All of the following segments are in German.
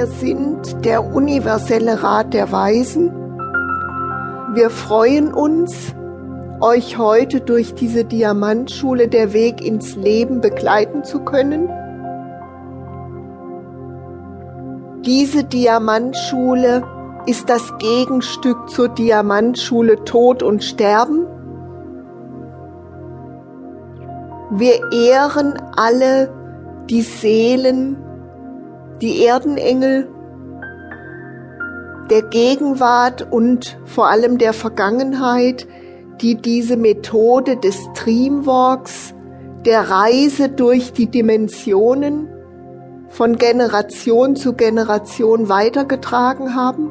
Wir sind der universelle Rat der Weisen. Wir freuen uns, euch heute durch diese Diamantschule der Weg ins Leben begleiten zu können. Diese Diamantschule ist das Gegenstück zur Diamantschule Tod und Sterben. Wir ehren alle die Seelen, die Erdenengel der Gegenwart und vor allem der Vergangenheit, die diese Methode des Dreamwalks, der Reise durch die Dimensionen von Generation zu Generation weitergetragen haben.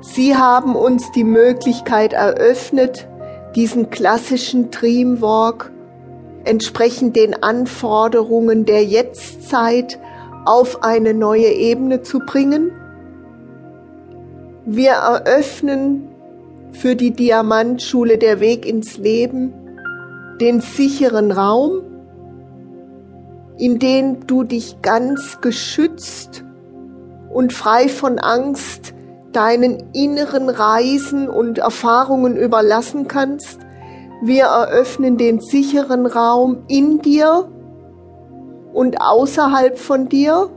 Sie haben uns die Möglichkeit eröffnet, diesen klassischen Dreamwalk entsprechend den Anforderungen der Jetztzeit auf eine neue Ebene zu bringen. Wir eröffnen für die Diamantschule der Weg ins Leben den sicheren Raum, in den du dich ganz geschützt und frei von Angst deinen inneren Reisen und Erfahrungen überlassen kannst. Wir eröffnen den sicheren Raum in dir und außerhalb von dir.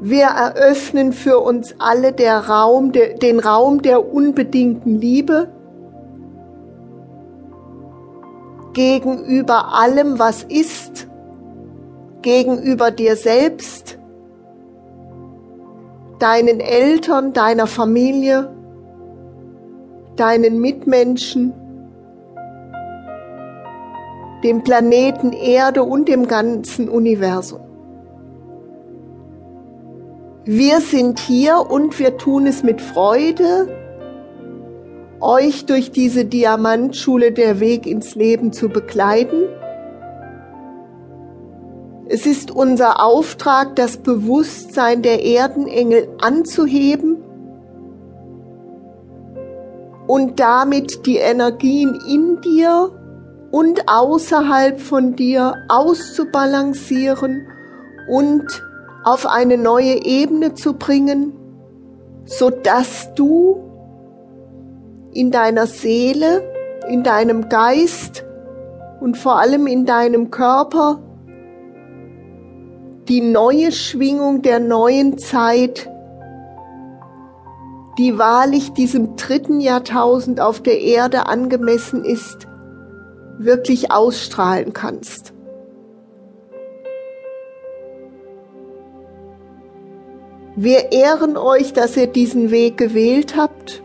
Wir eröffnen für uns alle der Raum, der, den Raum der unbedingten Liebe gegenüber allem, was ist, gegenüber dir selbst, deinen Eltern, deiner Familie, deinen Mitmenschen, dem Planeten Erde und dem ganzen Universum. Wir sind hier und wir tun es mit Freude, euch durch diese Diamantschule der Weg ins Leben zu begleiten. Es ist unser Auftrag, das Bewusstsein der Erdenengel anzuheben und damit die Energien in dir und außerhalb von dir auszubalancieren und auf eine neue Ebene zu bringen, so dass du in deiner Seele, in deinem Geist und vor allem in deinem Körper die neue Schwingung der neuen Zeit, die wahrlich diesem dritten Jahrtausend auf der Erde angemessen ist, wirklich ausstrahlen kannst. Wir ehren euch, dass ihr diesen Weg gewählt habt,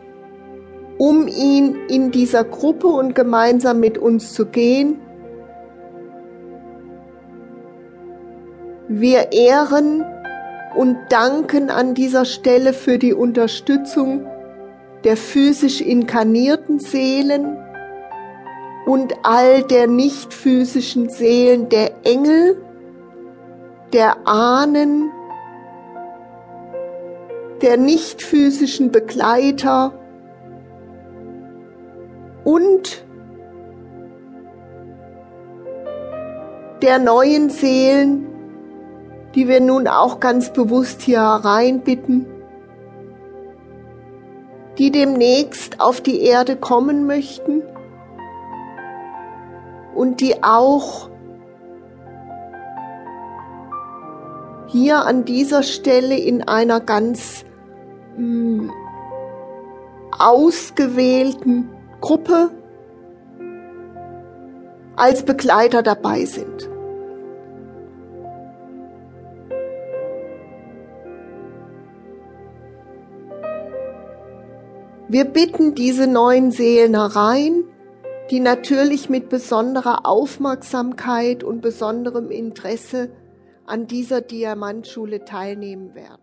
um ihn in dieser Gruppe und gemeinsam mit uns zu gehen. Wir ehren und danken an dieser Stelle für die Unterstützung der physisch inkarnierten Seelen, und all der nicht physischen Seelen der Engel, der Ahnen, der nicht physischen Begleiter und der neuen Seelen, die wir nun auch ganz bewusst hier hereinbitten, die demnächst auf die Erde kommen möchten und die auch hier an dieser Stelle in einer ganz mh, hm, ausgewählten Gruppe als Begleiter dabei sind. Wir bitten diese neuen Seelen herein, die natürlich mit besonderer Aufmerksamkeit und besonderem Interesse an dieser Diamantschule teilnehmen werden.